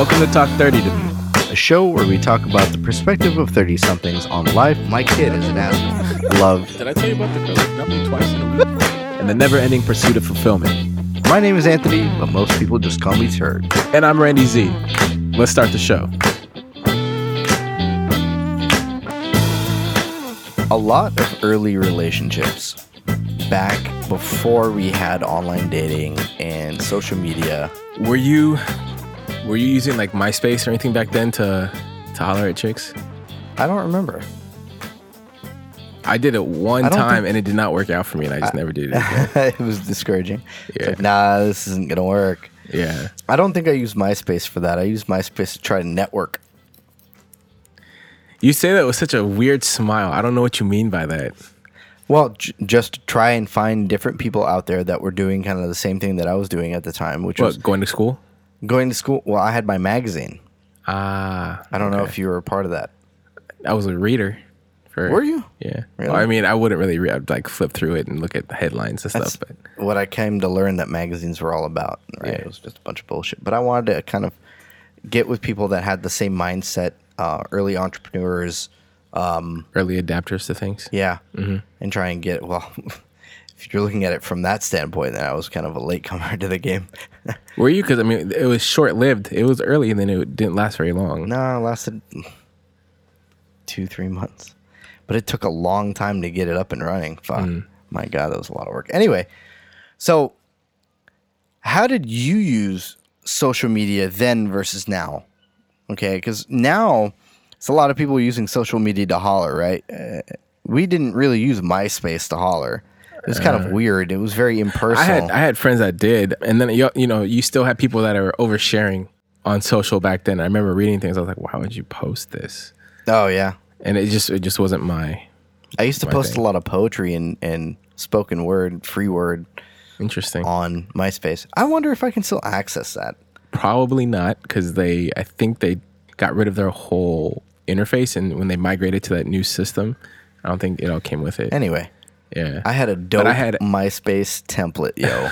Welcome to Talk 30 to Me. a show where we talk about the perspective of 30 somethings on life. My kid is an asshole. Love. Did I tell you about the girl twice in a week? and the never ending pursuit of fulfillment. My name is Anthony, but most people just call me Turd. And I'm Randy Z. Let's start the show. A lot of early relationships back before we had online dating and social media. Were you were you using like MySpace or anything back then to to holler at chicks? I don't remember. I did it one time think- and it did not work out for me and I just never did it it was discouraging. Yeah. like, nah, this isn't going to work. Yeah. I don't think I used MySpace for that. I used MySpace to try to network. You say that with such a weird smile. I don't know what you mean by that. Well, j- just try and find different people out there that were doing kind of the same thing that I was doing at the time, which was going to school? Going to school. Well, I had my magazine. Ah. I don't know okay. if you were a part of that. I was a reader. For, Were you? Yeah. Really? Well, I mean, I wouldn't really read. I'd like flip through it and look at the headlines and That's stuff. But what I came to learn that magazines were all about. Right? Yeah. It was just a bunch of bullshit. But I wanted to kind of get with people that had the same mindset, uh, early entrepreneurs. early adapters to things. Yeah. And try and get, well, if you're looking at it from that standpoint, then I was kind of a latecomer to the game. Were you? Because I mean, it was short lived. It was early, and then it didn't last very long. no, it lasted two, three months. But it took a long time to get it up and running. Fuck. My God, that was a lot of work. Anyway, so how did you use social media then versus now? Okay, because now it's a lot of people using social media to holler, right? Uh, we didn't really use MySpace to holler. It was kind of uh, weird. It was very impersonal. I had I had friends that did, and then you you know you still had people that are oversharing on social back then. I remember reading things. I was like, why would you post this? oh yeah, And it just it just wasn't my I used to post thing. a lot of poetry and and spoken word, free word interesting. on MySpace. I wonder if I can still access that. Probably not because they I think they got rid of their whole interface, and when they migrated to that new system, I don't think it all came with it. Anyway, yeah, I had a dope I had- MySpace template, yo.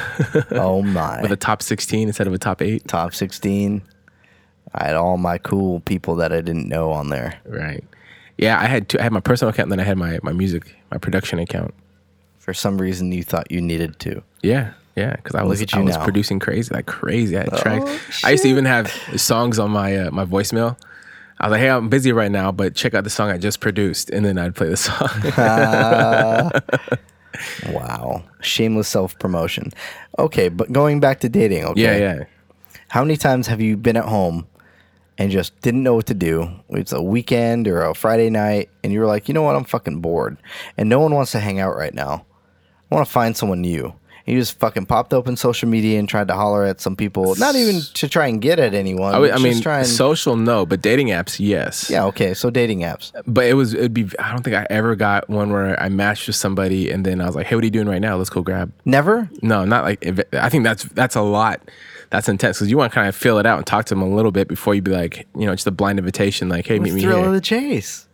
oh my. with a top sixteen instead of a top eight. top 16. I had all my cool people that I didn't know on there. Right. Yeah, I had two, I had my personal account, and then I had my my music, my production account. For some reason, you thought you needed to. Yeah, yeah, because I was I was now. Oh, producing crazy, like crazy. I had tracks. I used to even have songs on my uh, my voicemail. I was like, "Hey, I'm busy right now, but check out the song I just produced," and then I'd play the song. Wow. Shameless self promotion. Okay, but going back to dating, okay? yeah, yeah. How many times have you been at home and just didn't know what to do? It's a weekend or a Friday night, and you were like, you know what? I'm fucking bored. And no one wants to hang out right now. I want to find someone new. You just fucking popped open social media and tried to holler at some people, not even to try and get at anyone. I, would- I mean, just try and, social no, but dating apps, yes. yeah, okay. So dating apps. But it was it'd be. I don't think I ever got one where I matched with somebody and then I was like, "Hey, what are you doing right now? Let's go grab." Never? No, not like. I think that's that's a lot. That's intense because you want to kind of feel it out and talk to them a little bit before you be like, you know, just a blind invitation, like, "Hey, meet me thrill here." of the chase.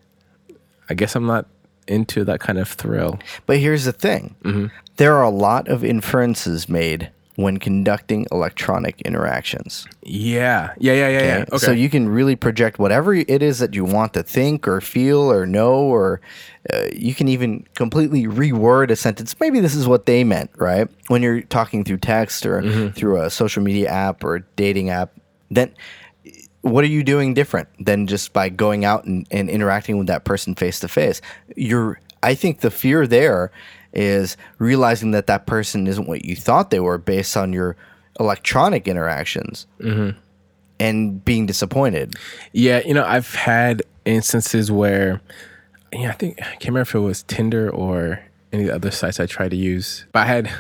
I guess I'm not into that kind of thrill. But here's the thing Mm-hmm. there are a lot of inferences made when conducting electronic interactions. Yeah, yeah, yeah, yeah. yeah. Okay. So you can really project whatever it is that you want to think or feel or know, or uh, you can even completely reword a sentence. Maybe this is what they meant, right? When you're talking through text or Mm-hmm. through a social media app or a dating app, then what are you doing different than just by going out and, and interacting with that person face to face? You're, I think the fear there is realizing that that person isn't what you thought they were based on your electronic interactions mm-hmm. and being disappointed. Yeah, you know, I've had instances where, yeah, I think I can't remember if it was Tinder or any of the other sites I tried to use, but I had,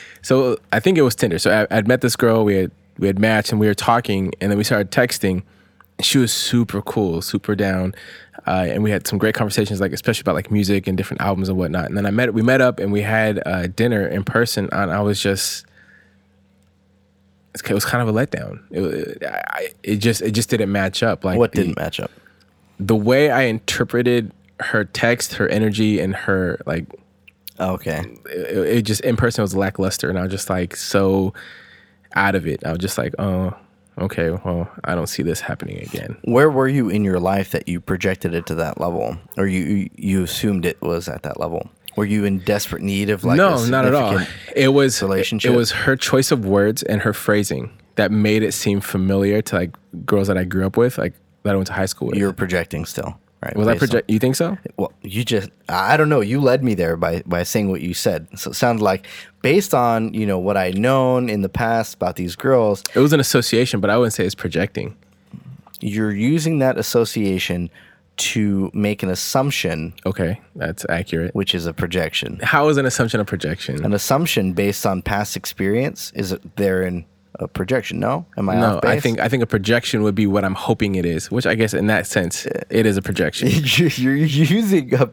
so I think it was Tinder. So I, I'd met this girl, we had we had matched, and we were talking, and then we started texting. She was super cool, super down, uh, and we had some great conversations, like especially about like music and different albums and whatnot. And then I met, we met up, and we had uh, dinner in person, and I was just it was kind of a letdown. It, I, it just it just didn't match up. Like What the, didn't match up? the way I interpreted her text, her energy, and her like Okay. it, it just in person was lackluster, and I was just like so out of it. I was just like, oh, okay, well, I don't see this happening again. Where were you in your life that you projected it to that level, or you you assumed it was at that level? Were you in desperate need of like no, not at all. It was relationship? It was her choice of words and her phrasing that made it seem familiar to like girls that I grew up with, like that I went to high school with. You were projecting still, right? was I Based on- project? You think so? Well, you just I don't know. You led me there by by saying what you said. So it sounds like based on you know what I'd known in the past about these girls, It was an association, but I wouldn't say it's projecting. you're using that association to make an assumption, Okay, that's accurate. which is a projection. How is an assumption a projection? An assumption based on past experience is it there in a projection? No, am I no, off I think I think a projection would be what I'm hoping it is, which I guess in that sense it is a projection. you're using a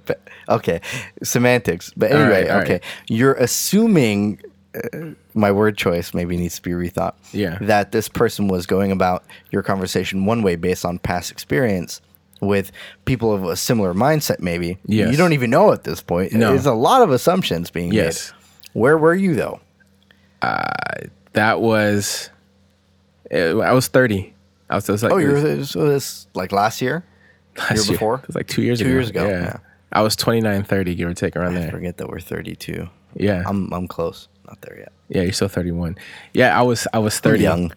okay semantics but anyway right, okay right. you're assuming uh, my word choice maybe needs to be rethought Yeah. that this person was going about your conversation one way based on past experience with people of a similar mindset maybe Yes. you don't even know at this point No. there's a lot of assumptions being Yes. made where were you though That was eh, I was 30. I was, it was like oh you were so this like last year last year before? It was like two years Two ago. years ago, yeah. I was 29, 30, give or take around i there. forget that we're 32 Yeah. i'm i'm close not there yet yeah, you're still 31. Yeah, I was I was 30. young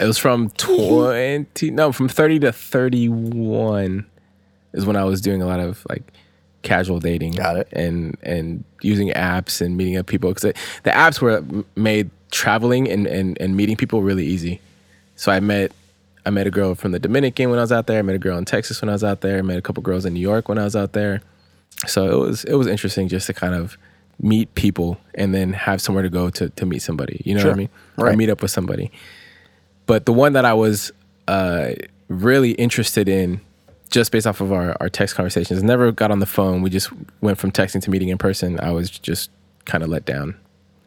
It was from 20 no, from 30 to 31 is when I was doing a lot of like casual dating. Got it. And and using apps and meeting up people cuz the apps were made traveling and, and and meeting people really easy. So I met I met a girl from the Dominican when I was out there. I met a girl in Texas when I was out there. I met a couple girls in New York when I was out there. So it was it was interesting just to kind of meet people and then have somewhere to go to to meet somebody. You know what I mean? Or Right. meet up with somebody. But the one that I was uh, really interested in, just based off of our, our text conversations, never got on the phone. We just went from texting to meeting in person. I was just kind of let down.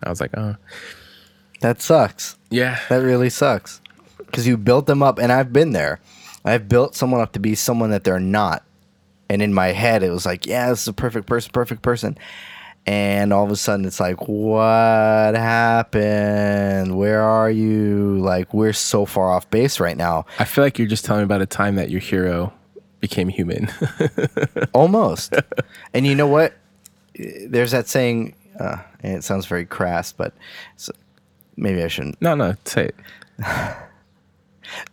I was like, oh, that sucks yeah. That really sucks. Because you built them up, and I've been there. I've built someone up to be someone that they're not. And in my head, it was like, yeah, this is a perfect person, perfect person. And all of a sudden, it's like, what happened? Where are you? Like, we're so far off base right now. I feel like you're just telling me about a time that your hero became human. Almost. and you know what? There's that saying, uh, and it sounds very crass, but so maybe I shouldn't. no, no, say it.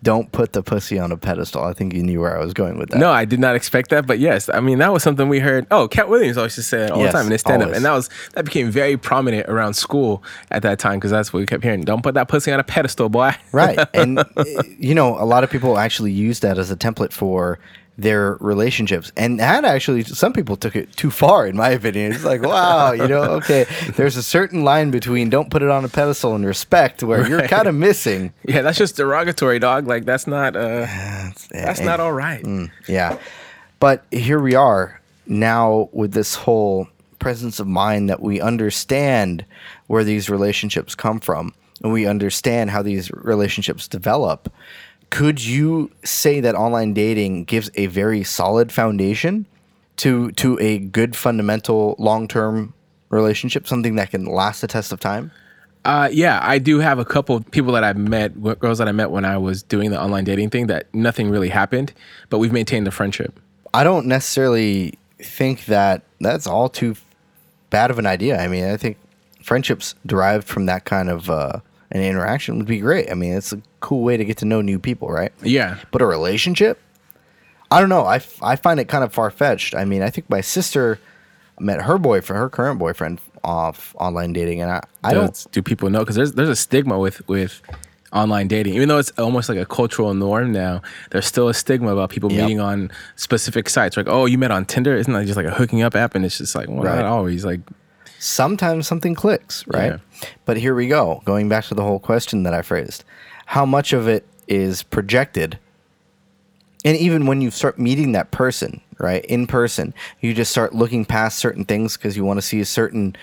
Don't put the pussy on a pedestal. I think you knew where I was going with that. No, I did not expect that, but yes, I mean that was something we heard. Oh, Katt Williams always just say that all Yes, the time in his stand up, always. and that was that became very prominent around school at that time because that's what we kept hearing. Don't put that pussy on a pedestal, boy. right and uh, you know a lot of people actually use that as a template for their relationships. And that actually some people took it too far in my opinion. It's like wow you know okay there's a certain line between don't put it on a pedestal and respect where you're kind of missing. Yeah, that's just derogatory, dog. Like that's not uh, that's eh, and- eh. not all right. Mm, yeah. But here we are now with this whole presence of mind that we understand where these relationships come from and we understand how these relationships develop could you say that online dating gives a very solid foundation to to a good fundamental long-term relationship something that can last the test of time Uh, yeah, I do have a couple of people that I've met, girls that I met when I was doing the online dating thing. That nothing really happened, but we've maintained the friendship. I don't necessarily think that that's all too bad of an idea. I mean, I think friendships derived from that kind of uh, an interaction would be great. I mean, it's a cool way to get to know new people, right? Yeah, But a relationship, I don't know. I, f- I find it kind of far fetched. I mean, I think my sister met her boyfriend, her current boyfriend, off online dating, and I, I don't. Do people know? Because there's there's a stigma with with online dating, even though it's almost like a cultural norm now. There's still a stigma about people Yep. meeting on specific sites. Like, oh, you met on Tinder? Isn't that just like a hooking up app? And it's just like, well, Right. not always. Like, sometimes something clicks, right? Yeah. But here we go. Going back to the whole question that I phrased. How much of it is projected? And even when you start meeting that person, right, in person, you just start looking past certain things because you want to see a certain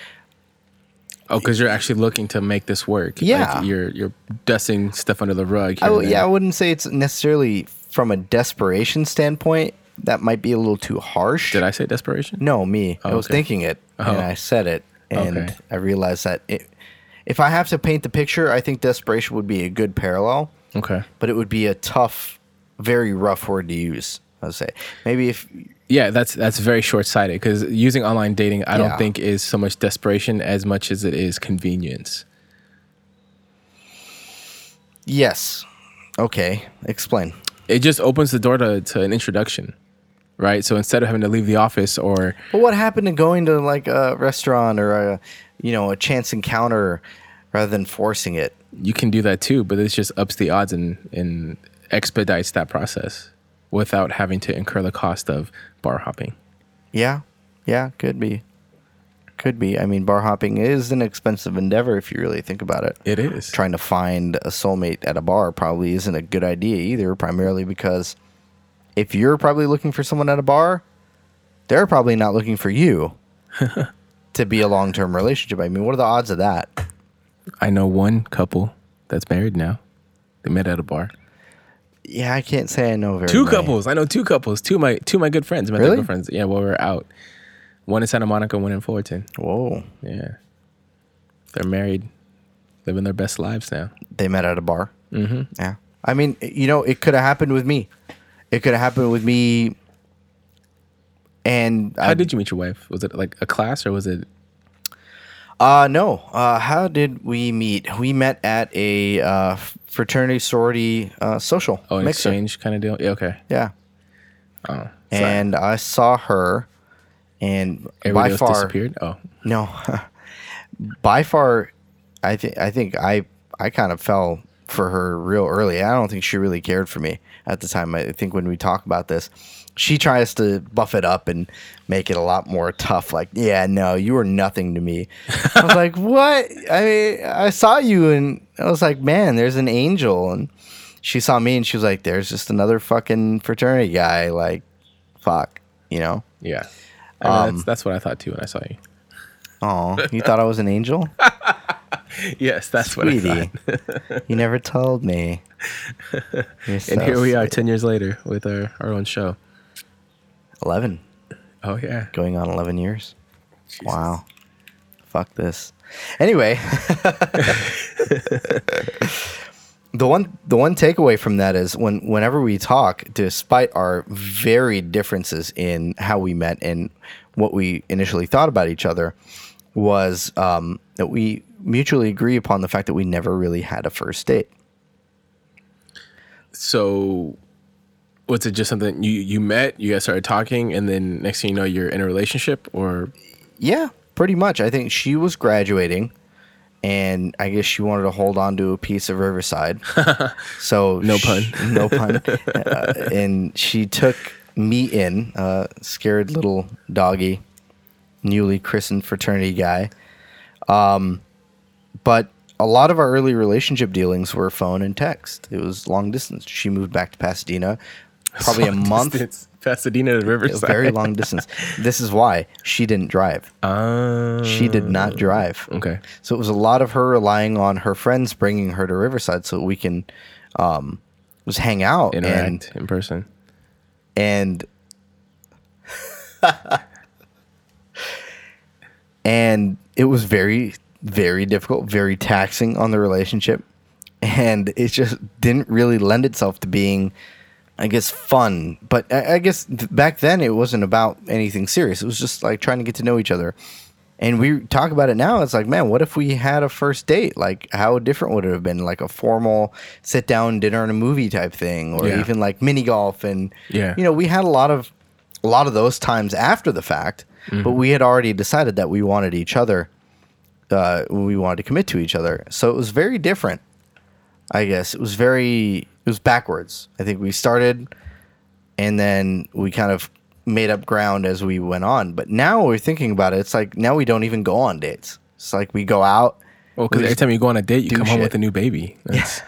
oh, because you're actually looking to make this work. Yeah. like you're you're dusting stuff under the rug. I and yeah, I wouldn't say it's necessarily from a desperation standpoint. That might be a little too harsh. Did I say desperation? No, me. I Oh, was okay. thinking it, and Oh. I said it, and Okay. I realized that it, if I have to paint the picture, I think desperation would be a good parallel. Okay. but it would be a tough, very rough word to use. I'd say maybe if Yeah, that's that's very short sighted because using online dating, I Yeah. don't think is so much desperation as much as it is convenience. yes, okay, explain. It just opens the door to, to an introduction, right? So instead of having to leave the office or But what happened to going to like a restaurant or a, you know, a chance encounter rather than forcing it? you can do that too, but it just ups the odds and, and expedites that process without having to incur the cost of bar hopping. Yeah, yeah, could be, could be. I mean, bar hopping is an expensive endeavor if you really think about it. It is. Trying to find a soulmate at a bar probably isn't a good idea either. Primarily because if you're probably looking for someone at a bar, they're probably not looking for you to be a long term relationship. I mean, what are the odds of that? I know one couple that's married now. They met at a bar. Yeah, I can't say I know very Two many. couples. I know two couples. Two of my two of my good friends. My Really? good friends. Yeah, while we were out. One in Santa Monica, one in Fullerton. Whoa, Yeah. They're married, living their best lives now. they met at a bar. Mm-hmm. Yeah, I mean, you know, it could have happened with me. It could have happened with me. And How I did you meet your wife? Was it like a class or was it Uh, no. Uh, how did we meet? We met at a uh, fraternity sorority uh, social oh an mixer. exchange kind of deal? Yeah, okay. Yeah, Oh, and I saw her, and everybody by far, disappeared. Oh, no, by far, I think I think I I kind of fell for her real early. I don't think she really cared for me at the time. I think when we talk about this, she tries to buff it up and make it a lot more tough. Like, yeah, no, you were nothing to me. I was like, what? I mean, I saw you and I was like, man, there's an angel. And she saw me and she was like, there's just another fucking fraternity guy. Like, fuck, you know? yeah. I mean, Um, that's, that's what I thought too when I saw you. Oh, you thought I was an angel? Yes, that's what I Sweetie, thought. you never told me. And so here we are, sweet. ten years later, with our, our own show. 11, Oh yeah. going on 11 years. Wow. Fuck this. Anyway, the one the one takeaway from that is when whenever we talk, despite our varied differences in how we met and what we initially thought about each other, was um, that we mutually agree upon the fact that we never really had a first date. So, was it just something you you met, you guys started talking, and then next thing you know, you're in a relationship, or Yeah, pretty much. I think she was graduating, and I guess she wanted to hold on to a piece of Riverside. so No pun. no pun. Uh, and she took me in, uh, scared little doggy, newly christened fraternity guy. Um, but a lot of our early relationship dealings were phone and text. It was long distance. She moved back to Pasadena, probably a month. distance, Pasadena to Riverside. very long distance. This is why she didn't drive. Uh, She did not drive. Okay. So it was a lot of her relying on her friends bringing her to Riverside so we can um, just hang out and Interact in person. and and it was very very difficult, very taxing on the relationship, and it just didn't really lend itself to being. I guess fun, but I, I guess back then it wasn't about anything serious. It was just like trying to get to know each other. And we talk about it now. It's like, man, what if we had a first date? Like, how different would it have been? Like a formal sit down dinner and a movie type thing, or Yeah. even like mini golf. And Yeah. you know, we had a lot of a lot of those times after the fact, but we had already decided that we wanted each other. Uh, we wanted to commit to each other, so it was very different. I guess it was very it was backwards. I think we started, and then we kind of made up ground as we went on. But now we're thinking about it. It's like now we don't even go on dates. It's like we go out. Well, because we every time you go on a date, you come home with a new baby. That's,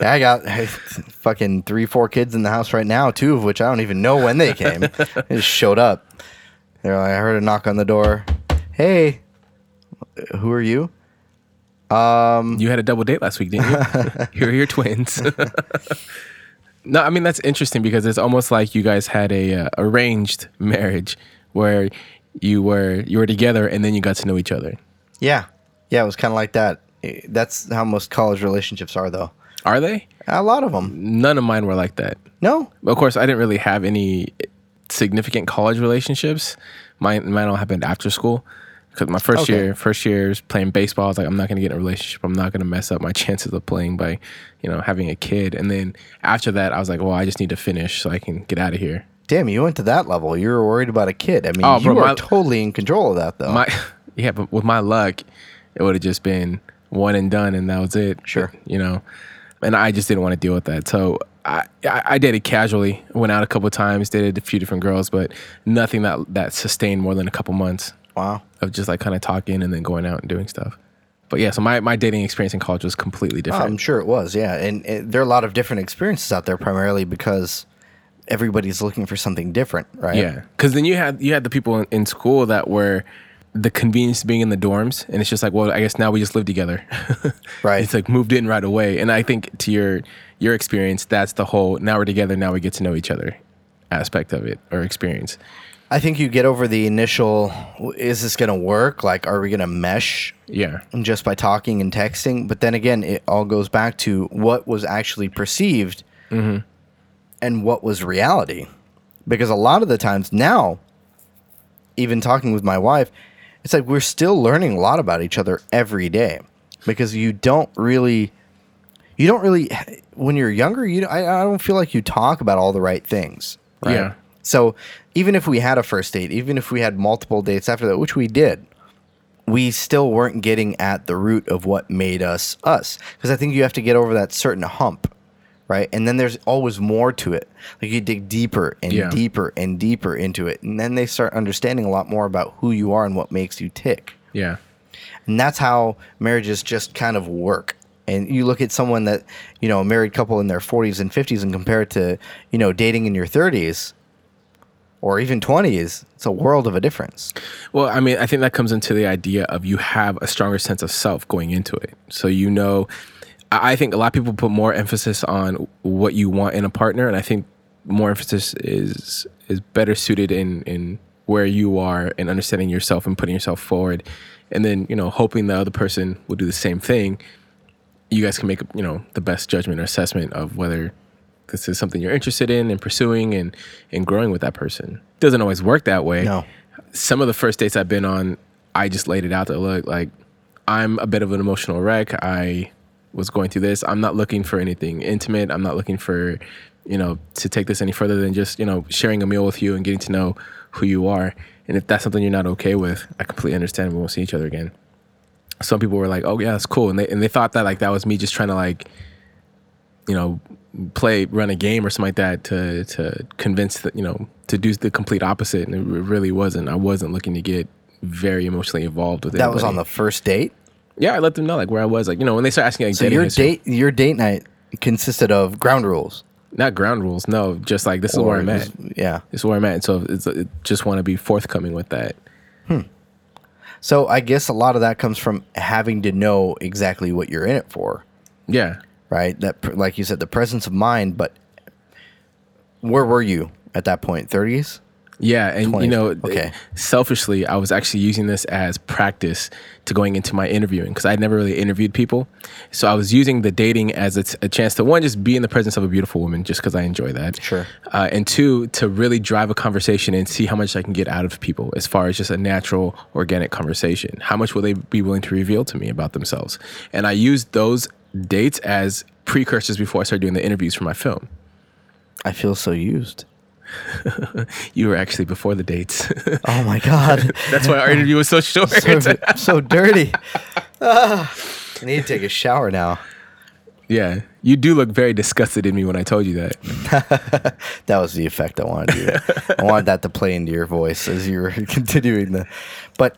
Yeah, I got fucking three, four kids in the house right now, two of which I don't even know when they came. they just showed up. They're like, I heard a knock on the door. Hey, who are you? You had a double date last week, didn't you? You're your twins. no, I mean that's interesting because it's almost like you guys had a uh, arranged marriage where you were you were together and then you got to know each other. Yeah, yeah, it was kind of like that. That's how most college relationships are, though. Are they? A lot of them. None of mine were like that. No. Of course, I didn't really have any significant college relationships. Mine, mine all happened after school. Because my first Okay. year, first year was playing baseball. I was like, I'm not going to get in a relationship. I'm not going to mess up my chances of playing by, you know, having a kid. And then after that, I was like, well, I just need to finish so I can get out of here. Damn, you went to that level. You were worried about a kid. I mean, Oh, you bro, my- totally in control of that, though. My, yeah, but with my luck, it would have just been one and done, and that was it. Sure. you know, and I just didn't want to deal with that. So I, I, it casually. Went out a couple of times, dated a few different girls, but nothing that that sustained more than a couple months wow. of just like kind of talking and then going out and doing stuff. But yeah, so my, my dating experience in college was completely oh, different. I'm sure it was, yeah. And, and there are a lot of different experiences out there, primarily because everybody's looking for something different, right? Yeah, because then you had you had the people in, in school that were the convenience of being in the dorms, and it's just like, well, I guess now we just live together. Right. It's like moved in right away, and I think to your your experience, that's the whole now we're together, now we get to know each other aspect of it or experience. I think you get over the initial, is this going to work? Like, are we going to mesh Yeah, And just by talking and texting? But then again, it all goes back to what was actually perceived mm-hmm. and what was reality. Because a lot of the times now, even talking with my wife, it's like we're still learning a lot about each other every day because you don't really you don't really when you're younger you I, I don't feel like you talk about all the right things right? Yeah. so even if we had a first date even if we had multiple dates after that which we did we still weren't getting at the root of what made us us. Because i think you have to get over that certain hump right? And then there's always more to it. Like you dig deeper and Yeah. deeper and deeper into it and then they start understanding a lot more about who you are and what makes you tick. Yeah, and that's how marriages just kind of work. And you look at someone that you know a married couple in their 40s and 50s and compare it to you know dating in your 30s or even 20s it's a world of a difference. Well, I mean, I think that comes into the idea of you have a stronger sense of self going into it. So you know, I think a lot of people put more emphasis on what you want in a partner, and I think more emphasis is is better suited in in where you are and understanding yourself and putting yourself forward, and then you know hoping the other person will do the same thing. You guys can make you know the best judgment or assessment of whether this is something you're interested in and pursuing and and growing with that person. Doesn't always work that way no some of the first dates I've been on, I just laid it out there. Look, like I'm a bit of an emotional wreck. I was going through this. I'm not looking for anything intimate. I'm not looking for, you know, to take this any further than just, you know, sharing a meal with you and getting to know who you are. And if that's something you're not okay with, I completely understand. We won't see each other again. Some people were like, "Oh yeah, that's cool," and they and they thought that like that was me just trying to like, you know, play run a game or something like that to to convince that you know to do the complete opposite and it really wasn't i wasn't looking to get very emotionally involved with it that was on the first date yeah i let them know like where i was like you know when they start asking like so your history- date your date night consisted of ground rules. Not ground rules no just like this is where i'm at. yeah. This is where i'm at and so it's it, just want to be forthcoming with that. Hmm. So i guess a lot of that comes from having to know exactly what you're in it for. Yeah. Right? That like you said the presence of mind but where were you at that point? 30s Yeah, and 20. you know, Okay. selfishly, I was actually using this as practice to going into my interviewing because I'd never really interviewed people. So I was using the dating as a, a chance to one, just be in the presence of a beautiful woman, just because I enjoy that. Sure. Uh, and two, to really drive a conversation and see how much I can get out of people as far as just a natural, organic conversation. How much will they be willing to reveal to me about themselves? And I used those dates as precursors before I started doing the interviews for my film. i feel so used You were actually before the dates. oh my god That's why our interview was so short. so, so dirty Ah, i need to take a shower now Yeah, you do look very disgusted in me when I told you that. that was the effect I wanted you. I wanted that to play into your voice as you were continuing the. But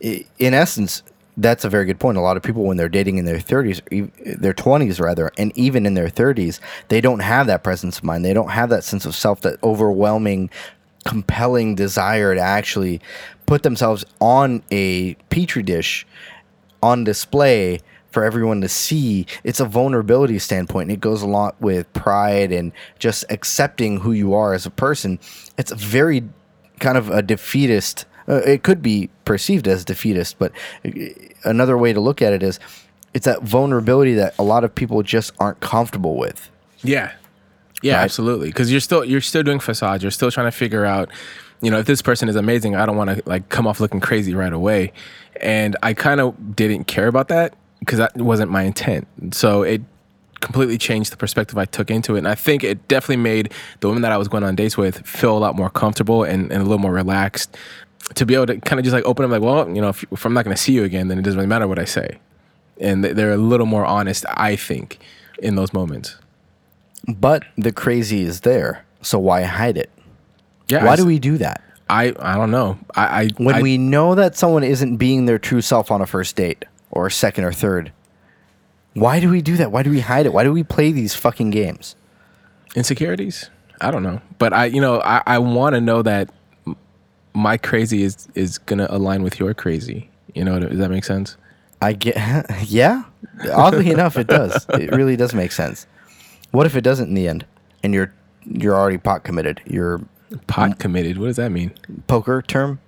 in essence, that's a very good point. A lot of people, when they're dating in their thirties, their twenties rather, and even in their thirties, they don't have that presence of mind. They don't have that sense of self, that overwhelming, compelling desire to actually put themselves on a petri dish on display for everyone to see. It's a vulnerability standpoint. and It goes a lot with pride and just accepting who you are as a person. It's a very kind of a defeatist. Uh, it could be perceived as defeatist, but uh, another way to look at it is it's that vulnerability that a lot of people just aren't comfortable with. Yeah. Yeah, Right. absolutely. Because you're still you're still doing facade. You're still trying to figure out, you know, if this person is amazing, I don't want to like come off looking crazy right away. And I kind of didn't care about that because that wasn't my intent. So it completely changed the perspective I took into it. And I think it definitely made the women that I was going on dates with feel a lot more comfortable and, and a little more relaxed to be able to kind of just like open up like, well, you know, if, if I'm not going to see you again, then it doesn't really matter what I say. And they- they're a little more honest, I think, in those moments. But the crazy is there. So why hide it? Yeah. Why I- do we do that? I I don't know. I, I When I- we know that someone isn't being their true self on a first date or a second or third, why do we do that? Why do we hide it? Why do we play these fucking games? insecurities. I don't know, but I you know I I want to know that my crazy is is gonna align with your crazy. You know, does that make sense? I get, yeah. Oddly enough, it does. It really does make sense. What if it doesn't in the end, and you're you're already pot committed? You're Pot committed. What does that mean? poker term.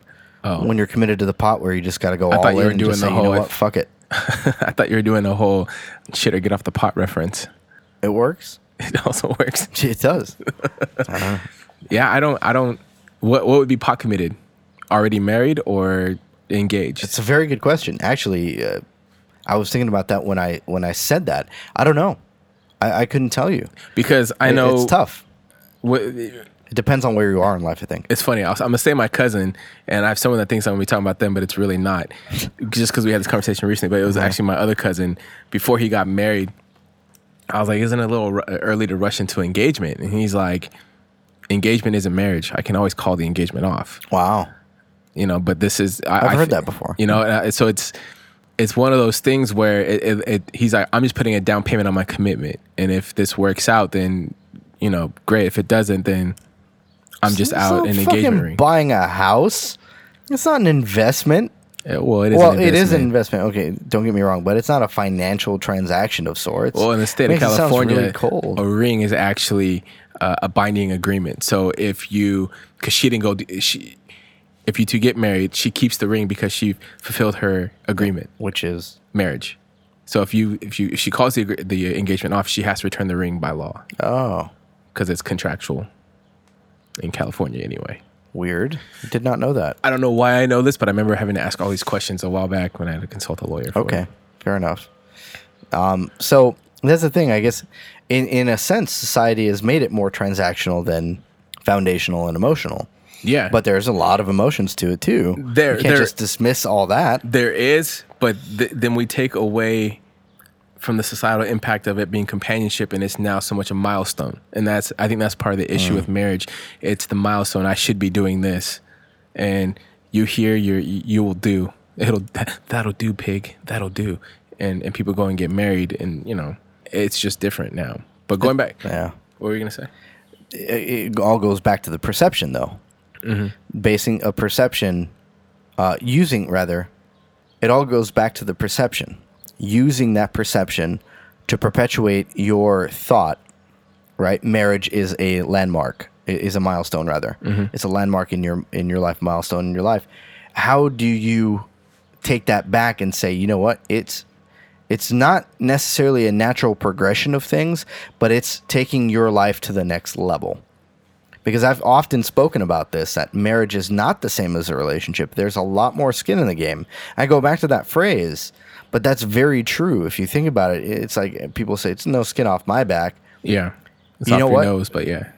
Oh. When you're committed to the pot, where you just got to go all thought you in were and doing just the say, you know whole- what, fuck it. I thought you were doing a whole shit or get off the pot reference. It works. It also works. It does. Yeah, I don't. I don't. What what would be pot committed? Already married or engaged? It's a very good question. Actually, uh, I was thinking about that when I when I said that. I don't know. I, I couldn't tell you. because I It- know it's tough. What, It depends on where you are in life. I think. it's funny. I I'm gonna say my cousin, and I have someone that thinks I'm gonna be talking about them, but it's really not. Just because we had this conversation recently, but it was actually my other cousin. Before he got married, I was like, "Isn't it a little early to rush into engagement?" And he's like, "Engagement isn't marriage. I can always call the engagement off." Wow. You know, but this is I, I've I heard that before. You know, uh, so it's it's one of those things where it, it, it he's like, "I'm just putting a down payment on my commitment, and if this works out, then you know, great. If it doesn't, then." I'm just It's out not in engagement ring. Buying a house. It's not an investment. Yeah, well, it is. well, an it is an investment. Okay, don't get me wrong, but it's not a financial transaction of sorts. Well, in the state of California, really a ring is actually uh, a binding agreement. So if you, because she didn't go, she, if you two get married, she keeps the ring because she fulfilled her agreement, which is marriage. So if you, if you, if she calls the the engagement off, she has to return the ring by law oh because it's contractual in California anyway. Weird. Did not know that. I don't know why I know this, but I remember having to ask all these questions a while back when I had to consult a lawyer. For Okay, it. fair enough. Um, so that's the thing. I guess in in a sense, society has made it more transactional than foundational and emotional. Yeah, But there's a lot of emotions to it too. There- you can't there- just dismiss all that. There is, but th- then we take away from the societal impact of it being companionship, and it's now so much a milestone. And that's, I think, that's part of the issue with marriage. It's the milestone. I should be doing this, and you hear your, you will do. It'll that'll do, pig. That'll do. And and people go and get married, and you know, it's just different now. But going back, Yeah. what were you gonna say? it, it all goes back to the perception though basing a perception uh, using rather it all goes back to the perception using that perception to perpetuate your thought right? Marriage is a landmark is a milestone rather. Mm-hmm. It's a landmark in your in your life milestone in your life. How do you take that back and say you know what? It's it's not necessarily a natural progression of things but it's taking your life to the next level. Because I've often spoken about this that marriage is not the same as a relationship. There's a lot more skin in the game. I go back to that phrase, but that's very true. If you think about it, it's like eh, people say it's no skin off my back. Yeah, it's You off know your what? nose, but yeah,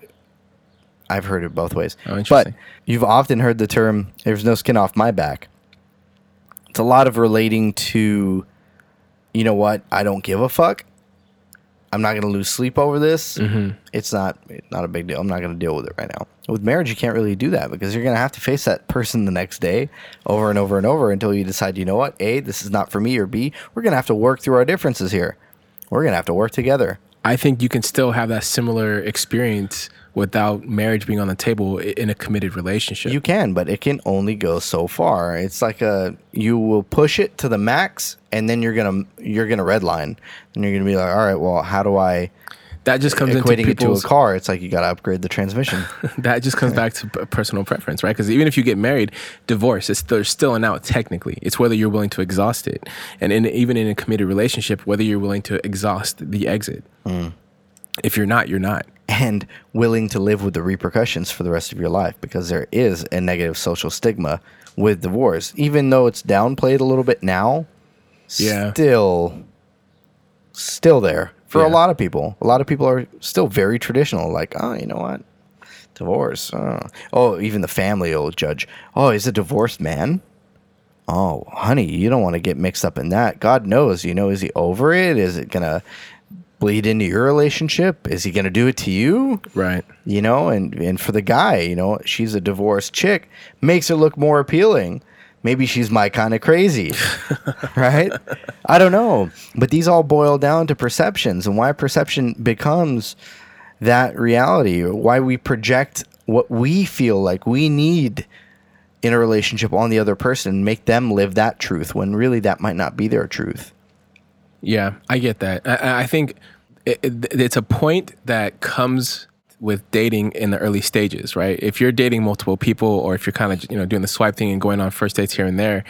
I've heard it both ways. Oh, but you've often heard the term "there's no skin off my back." It's a lot of relating to, you know what? I don't give a fuck. I'm not going to lose sleep over this. Mm-hmm. It's not not a big deal. I'm not going to deal with it right now. With marriage, you can't really do that because you're going to have to face that person the next day over and over and over until you decide, you know what? A, this is not for me, or B, we're going to have to work through our differences here. We're going to have to work together. I think you can still have that similar experience without marriage being on the table in a committed relationship. You can, but it can only go so far. It's like a you will push it to the max, and then you're gonna you're gonna redline, and you're gonna be like, all right, well, how do I that just comes into equating it to a car, it's like you got to upgrade the transmission. that just comes back to personal preference, right? Because even if you get married, divorce is there's still an out technically. It's whether you're willing to exhaust it, and in, even in a committed relationship, whether you're willing to exhaust the exit. Mm. If you're not, you're not. And willing to live with the repercussions for the rest of your life because there is a negative social stigma with divorce. Even though it's downplayed a little bit now, Yeah. still still there for a lot of people. A lot of people are still very traditional like, "Oh, you know what? Divorce. Oh, oh even the family will judge. Oh, he's a divorced man? Oh, honey, you don't want to get mixed up in that. God knows, you know, is he over it? Is it to bleed into your relationship? Is he going to do it to you? Right. you know and and for the guy you know she's a divorced chick makes it look more appealing maybe she's my kind of crazy right i don't know but these all boil down to perceptions and why perception becomes that reality why we project what we feel like we need in a relationship on the other person make them live that truth when really that might not be their truth Yeah, I get that. I, I think it, it, it's a point that comes with dating in the early stages, right? If you're dating multiple people, or if you're kind of you know doing the swipe thing and going on first dates here and there,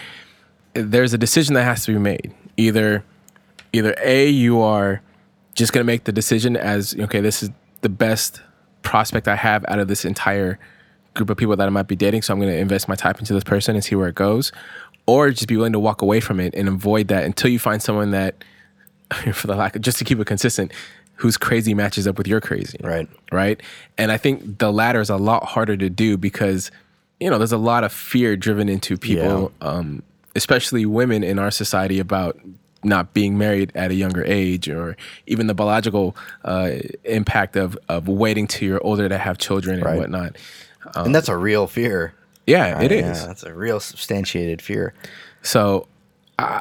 there's a decision that has to be made. Either, either a you are just gonna make the decision as okay, this is the best prospect I have out of this entire group of people that I might be dating, so I'm gonna invest my time into this person and see where it goes, or just be willing to walk away from it and avoid that until you find someone that for the lack of just to keep it consistent, whose crazy matches up with your crazy. Right. Right. And I think the latter is a lot harder to do because, you know, there's a lot of fear driven into people, um, especially women in our society about not being married at a younger age or even the biological uh, impact of, of waiting till you're older to have children and Right. whatnot. and that's a real fear Yeah, it is. yeah that's a real substantiated fear So I,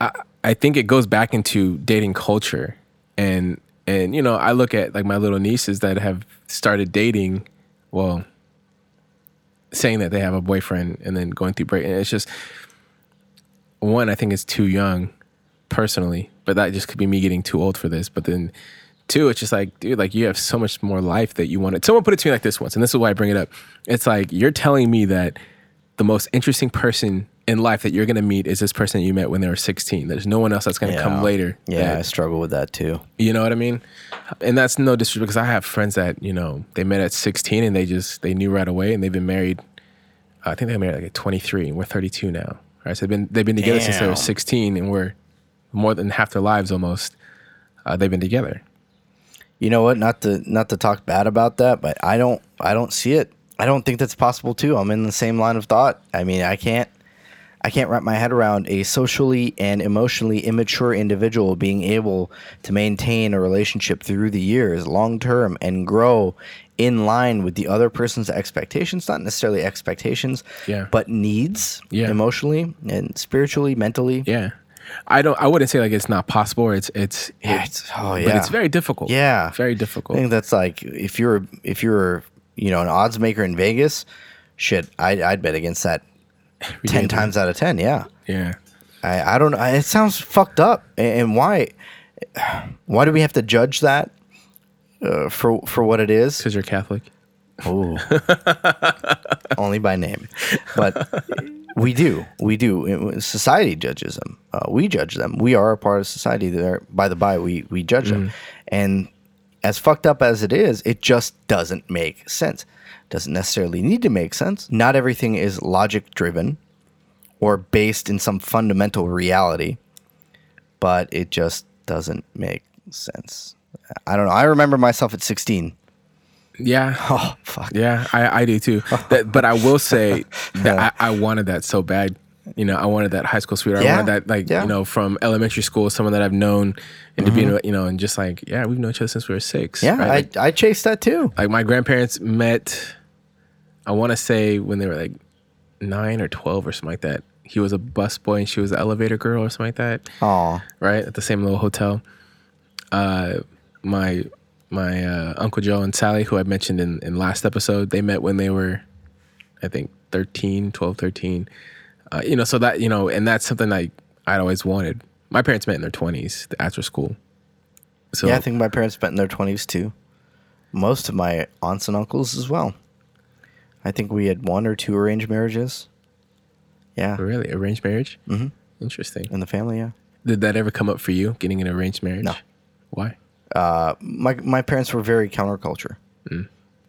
I I think it goes back into dating culture and and you know, I look at like my little nieces that have started dating, well, saying that they have a boyfriend and then going through break and it's just one, I think it's too young personally, but that just could be me getting too old for this. But then two, it's just like, dude, like you have so much more life that you want someone put it to me like this once, and this is why I bring it up. It's like you're telling me that the most interesting person in life that you're gonna meet is this person you met when they were 16. There's no one else that's gonna come later. yeah i struggle with that too you know what I mean? And that's no disrespect because I have friends that you know they met at 16 and they just they knew right away and they've been married. I think they got married like at 23 and we're 32 now. Right? So they've been they've been together since they were 16 and we're more than half their lives almost. Uh, they've been together. You know what? Not to not to talk bad about that, but I don't I don't see it. I don't think that's possible too. I'm in the same line of thought. I mean, I can't I can't wrap my head around a socially and emotionally immature individual being able to maintain a relationship through the years, long term, and grow in line with the other person's expectations, not necessarily expectations, Yeah. but needs Yeah. emotionally and spiritually, mentally. Yeah. I don't. I wouldn't say like it's not possible. Or it's it's. Yeah, it's- oh, But yeah. it's very difficult. Yeah. Very difficult. I think that's like if you're if you're you know an odds maker in Vegas, shit, I'd, I'd bet against that ten times out of ten. Yeah, Yeah. I, I don't know. It sounds fucked up, and, why why do we have to judge that uh, for for what it is? Because you're Catholic. Oh, Only by name. But we do. We do. Society judges them. Uh, we judge them. We are a part of society. There, by the by, we, we judge them. And as fucked up as it is, it just doesn't make sense. Doesn't necessarily need to make sense. Not everything is logic driven or based in some fundamental reality, but it just doesn't make sense. I don't know. I remember myself at 16. Yeah. Oh, fuck. Yeah, I, I do too. That, but I will say that I, I wanted that so bad. You know, I wanted that high school sweetheart. I Yeah, wanted that, like, yeah. you know, from elementary school, someone that I've known, and to Mm-hmm. be, you know, and just like, yeah, we've known each other since we were six. Yeah, right? Like, I, I chased that too. like my grandparents met. I want to say when they were like nine or twelve or something like that. He was a bus boy and she was an elevator girl or something like that. Oh, right at the same little hotel. Uh, my my uh, uncle Joe and Sally, who I mentioned in in last episode, they met when they were, I think 13, 12, 13. Uh, you know, so that you know, and that's something like I'd always wanted. My parents met in their twenties after school. So yeah, I think my parents met in their twenties too. Most of my aunts and uncles as well. I think we had one or two arranged marriages. Yeah, really arranged marriage. Mhm. Interesting. in the family. Yeah. Did that ever come up for you, getting an arranged marriage? No. Why? Uh, my my parents were very counterculture, Mm.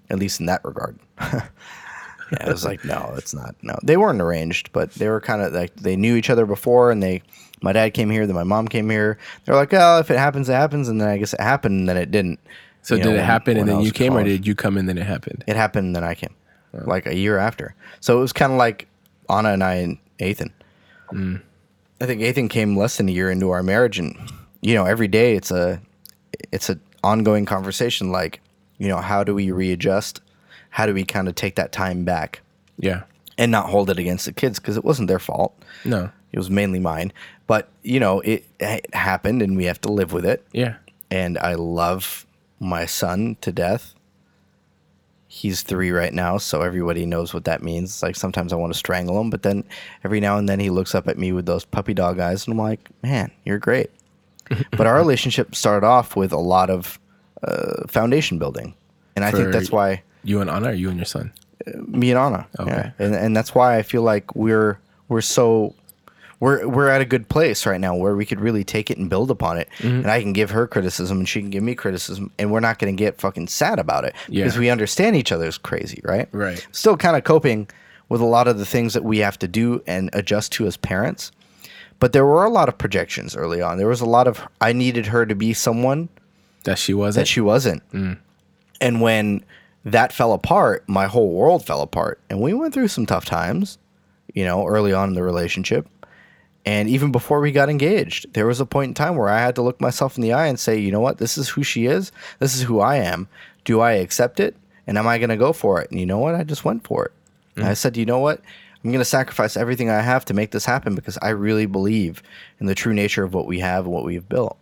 at least in that regard. yeah, it was like no, it's not. No, they weren't arranged, but they were kind of like they knew each other before, and they. My dad came here, then my mom came here. They're like, oh, if it happens, it happens, and then I guess it happened, and then it didn't. So You did know, it when- happen and when then you came, or did you come and then it happened? It happened, and then I came, like a year after. So it was kind of like Anna and I and Ethan. Mm. I think Ethan came less than a year into our marriage, and you know, every day it's a it's an ongoing conversation. Like, you know, how do we readjust? How do we kind of take that time back Yeah. and not hold it against the kids because it wasn't their fault. No. It was mainly mine. But you know, it, it happened, and we have to live with it Yeah. and I love my son to death. He's three right now, so everybody knows what that means. Like sometimes I want to strangle him, but then every now and then he looks up at me with those puppy dog eyes, and I'm like, "Man, you're great." but our relationship started off with a lot of uh, foundation building, and I think that's why You and Anna, or you and your son? me and Anna. Okay. Yeah. And and that's why I feel like we're we're so we're we're at a good place right now where we could really take it and build upon it. Mm-hmm. And I can give her criticism and she can give me criticism and we're not going to get fucking sad about it Yeah. because we understand each other's crazy, right? Right. Still kind of coping with a lot of the things that we have to do and adjust to as parents. But there were a lot of projections early on. There was a lot of I needed her to be someone That she wasn't. that she wasn't. And when that fell apart, my whole world fell apart. And we went through some tough times, you know, early on in the relationship. And even before we got engaged, there was a point in time where I had to look myself in the eye and say, you know what, this is who she is. This is who I am. Do I accept it? And am I going to go for it? And you know what? I just went for it. And I said, you know what? I'm going to sacrifice everything I have to make this happen because I really believe in the true nature of what we have and what we've built.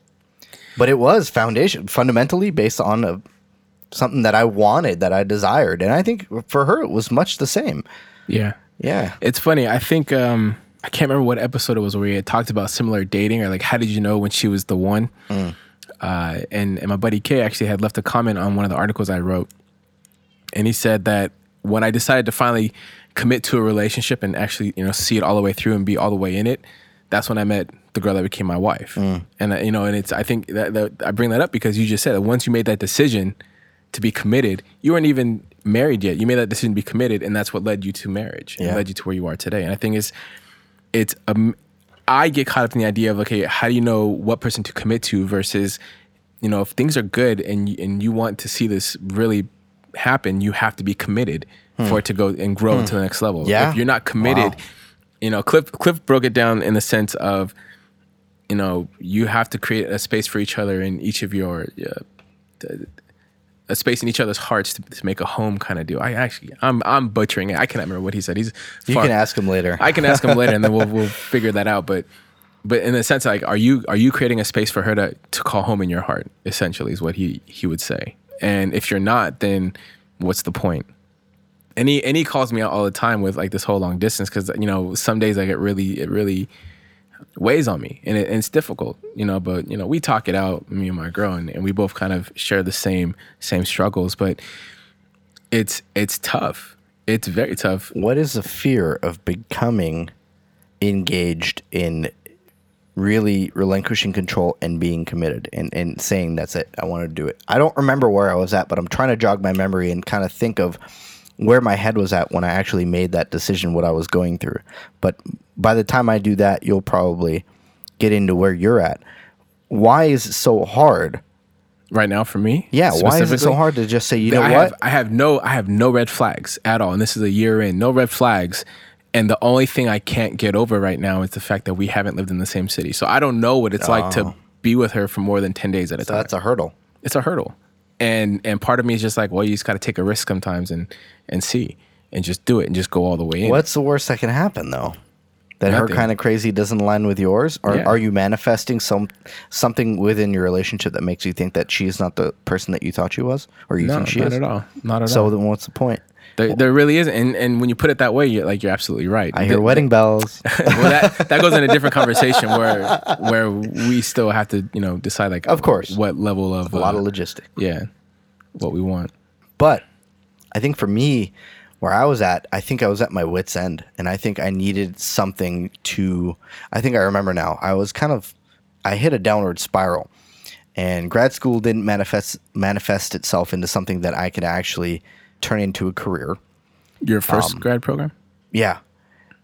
But it was foundation fundamentally based on a, something that I wanted, that I desired, and I think for her it was much the same. yeah. Yeah, It's funny. I think um, I can't remember what episode it was where we had talked about similar dating or like how did you know when she was the one? Uh, and and my buddy Kay actually had left a comment on one of the articles I wrote, and he said that when I decided to finally commit to a relationship and actually you know see it all the way through and be all the way in it, that's when I met the girl that became my wife. And uh, you know, and it's I think that, that I bring that up because you just said that once you made that decision to be committed, you weren't even married yet. You made that decision to be committed, and that's what led you to marriage and Yeah. led you to where you are today. And I think it's it's um, I get caught up in the idea of okay, how do you know what person to commit to versus you know if things are good and you, and you want to see this really happen, you have to be committed for it to go and grow to the next level. Hmm. Yeah. If you're not committed, Wow. you know, Cliff Cliff broke it down in the sense of you know you have to create a space for each other in each of your uh, a space in each other's hearts to, to make a home kind of deal. I actually I'm I'm butchering it. I cannot remember what he said. He's you far- can ask him later. I can ask him later, and then we'll we'll figure that out. But but in the sense, like, are you are you creating a space for her to to call home in your heart? Essentially, is what he he would say. And if you're not, then what's the point? And he and he calls me out all the time with like this whole long distance because you know some days I get really it really weighs on me and, it, and it's difficult you know but you know we talk it out me and my girl and, and we both kind of share the same same struggles but it's it's tough. It's very tough. What is the fear of becoming engaged in really relinquishing control and being committed and, and saying that's it i want to do it. I don't remember where i was at but i'm trying to jog my memory and kind of think of where my head was at when i actually made that decision what i was going through. But by the time i do that you'll probably get into where you're at. Why is it so hard? Right now for me? Yeah why is it so hard to just say you know I what? Have, I have no I have no red flags at all and this is a year in no red flags. And the only thing I can't get over right now is the fact that we haven't lived in the same city. So I don't know what it's like to oh. be with her for more than 10 days at a so time. that's a hurdle. It's a hurdle. And and part of me is just like well you just got to take a risk sometimes and and see and just do it and just go all the way in. What's the worst that can happen though that her kind of crazy doesn't align with yours? Or Yeah. are you manifesting some something within your relationship that makes you think that she's not the person that you thought she was, or you No, think she not is? Not at all. Not at So all. So then, what's the point? There, there really isn't. And and when you put it that way, you're like you're absolutely right. I hear The- wedding bells. well, that that goes in a different conversation where where we still have to you know decide like Of course. what level of a lot uh, of logistics. yeah what we want. But I think for me, where I was at, I think I was at my wits' end, and I think I needed something to. I think I remember now. I was kind of, I hit a downward spiral, and grad school didn't manifest manifest itself into something that I could actually turn into a career. Your first Um, grad program? Yeah.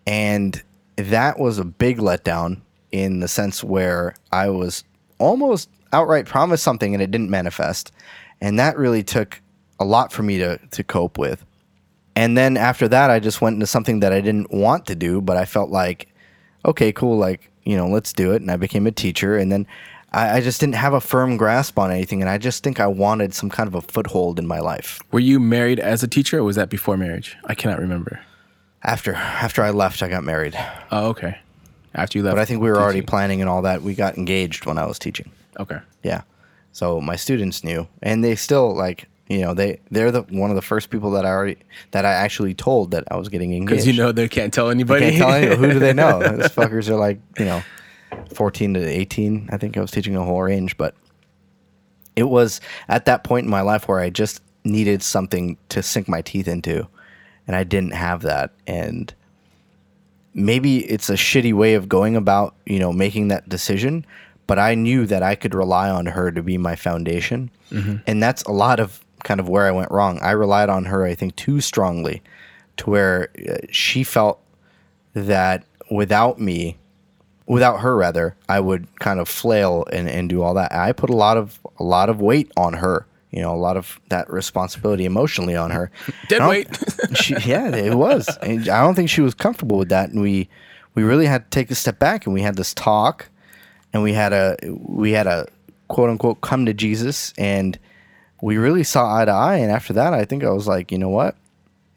And that was a big letdown in the sense where I was almost outright promised something and it didn't manifest. And that really took a lot for me to, to cope with. And then after that, I just went into something that I didn't want to do, but I felt like, okay, cool, like, you know, let's do it. And I became a teacher. And then I, I just didn't have a firm grasp on anything. And I just think I wanted some kind of a foothold in my life. Were you married as a teacher, or was that before marriage? I cannot remember. After after I left, I got married. Oh, okay. After you left, But I think we were already planning and all that. We got engaged when I was teaching. okay. Yeah. So my students knew, and they still like you know they they're the one of the first people that I already that I actually told that I was getting engaged. Because you know they can't tell anybody. can't tell anyone. Who do they know? Those fuckers are like you know, fourteen to eighteen. I think I was teaching a whole range, but it was at that point in my life where I just needed something to sink my teeth into, and I didn't have that. And maybe it's a shitty way of going about you know making that decision, but I knew that I could rely on her to be my foundation, mm-hmm. and that's a lot of kind of where I went wrong. I relied on her, I think, too strongly, to where uh, she felt that without me, without her rather, I would kind of flail and, and do all that. I put a lot of a lot of weight on her, you know, a lot of that responsibility emotionally on her. Dead weight. she, yeah, it was. And I don't think she was comfortable with that, and we we really had to take a step back, and we had this talk, and we had a we had a quote unquote come to Jesus, and we really saw eye to eye. And after that, I think I was like, you know what,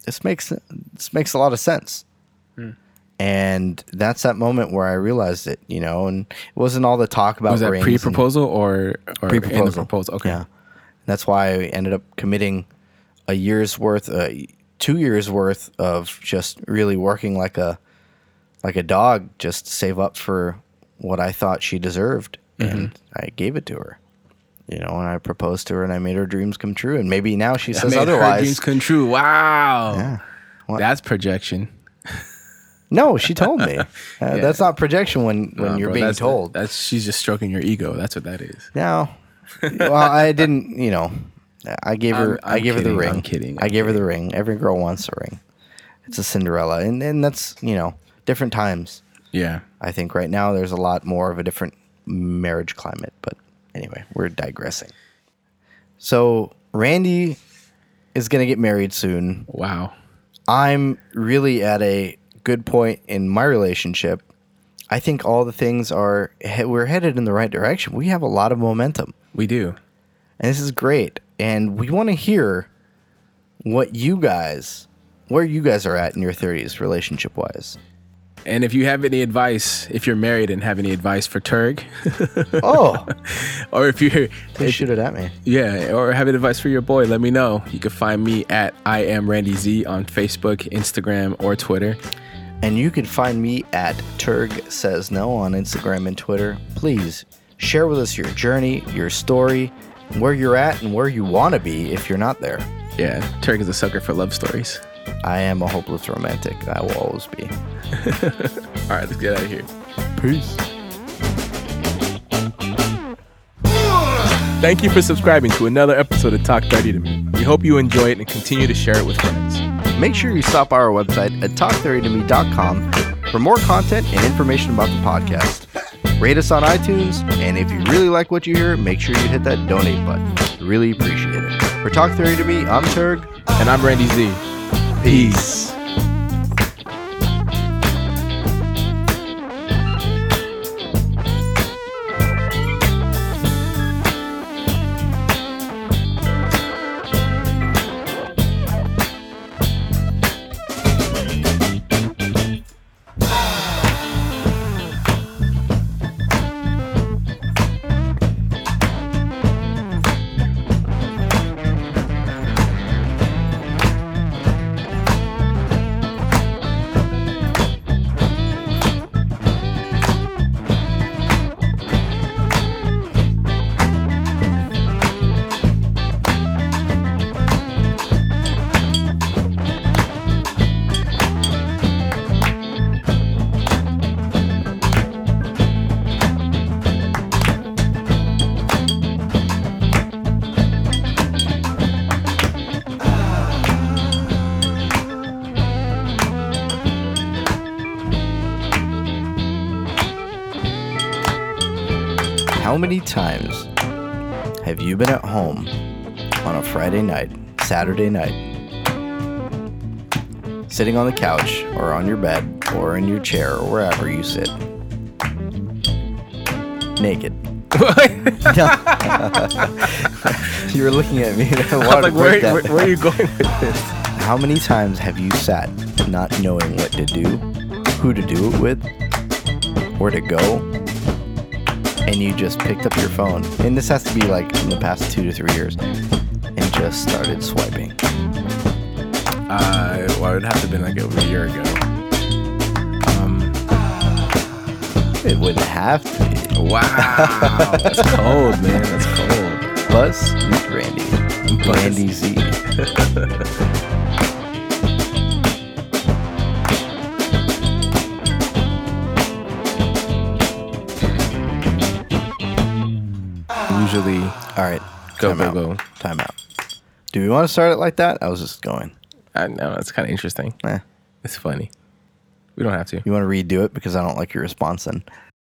this makes this makes a lot of sense. And that's that moment where I realized it, you know, and it wasn't all the talk about was that pre-proposal or, or pre-proposal. proposal? Okay. Yeah, that's why I ended up committing a year's worth, uh, two years worth of just really working like a like a dog, just to save up for what I thought she deserved, Mm-hmm. and I gave it to her. You know, and I proposed to her, and I made her dreams come true. And maybe now she says made her otherwise. dreams come true. Wow. Yeah. What? That's projection. No, she told me. Uh, That's not projection when when Nah, you're bro, being that's, told. That's she's just stroking your ego. That's what that is. No. well, I didn't. You know, I gave her. I'm- i I'm gave her the ring. I'm kidding, I I'm gave her the ring. Every girl wants a ring. It's a Cinderella, and and that's you know different times. Yeah. I think right now there's a lot more of a different marriage climate. But anyway, we're digressing. So Randy is gonna get married soon. Wow. I'm really at a good point in my relationship. I think all the things are we're headed in the right direction. We have a lot of momentum. We do. And this is great. And we want to hear what you guys, where you guys are at in your 30s relationship wise. And if you have any advice, if you're married and have any advice for Turg, Oh, or if you're, please shoot it at me. yeah, or have any advice for your boy, let me know. You can find me at I am Randy Z on Facebook, Instagram, or Twitter. And you can find me at Turg Says No on Instagram and Twitter. Please share with us your journey, your story, where you're at, and where you want to be if you're not there. Yeah, Turg is a sucker for love stories. I am a hopeless romantic. I will always be. All right, let's get out of here. Peace. Thank you for subscribing to another episode of Talk 30 to Me. We hope you enjoy it and continue to share it with friends. Make sure you stop by our website at talk30tome.com for more content and information about the podcast. Rate us on iTunes, and if you really like what you hear, make sure you hit that donate button. Really appreciate it. For Talk 30 to Me, I'm Turg. And I'm Randy Z. Peace. How many times have you been at home on a Friday night, Saturday night, sitting on the couch or on your bed or in your chair or wherever you sit, naked? you were looking at me. I I was wanted like, to where, that. where, where are you going with this? How many times have you sat not knowing what to do, who to do it with, where to go, and you just picked up your phone? And this has to be like in the past two to three years, and just started swiping. Uh, well, it would have to have been like over a year ago. Um, It wouldn't have to be. wow, that's cold, man. That's cold. Buzz Randy. Buzz. Randy Z. Usually, All right. Go, time go, out. go. Time out. Do we want to start it like that? I was just going. I know it's kind of interesting. Eh. It's funny. We don't have to. You want to redo it because I don't like your response then.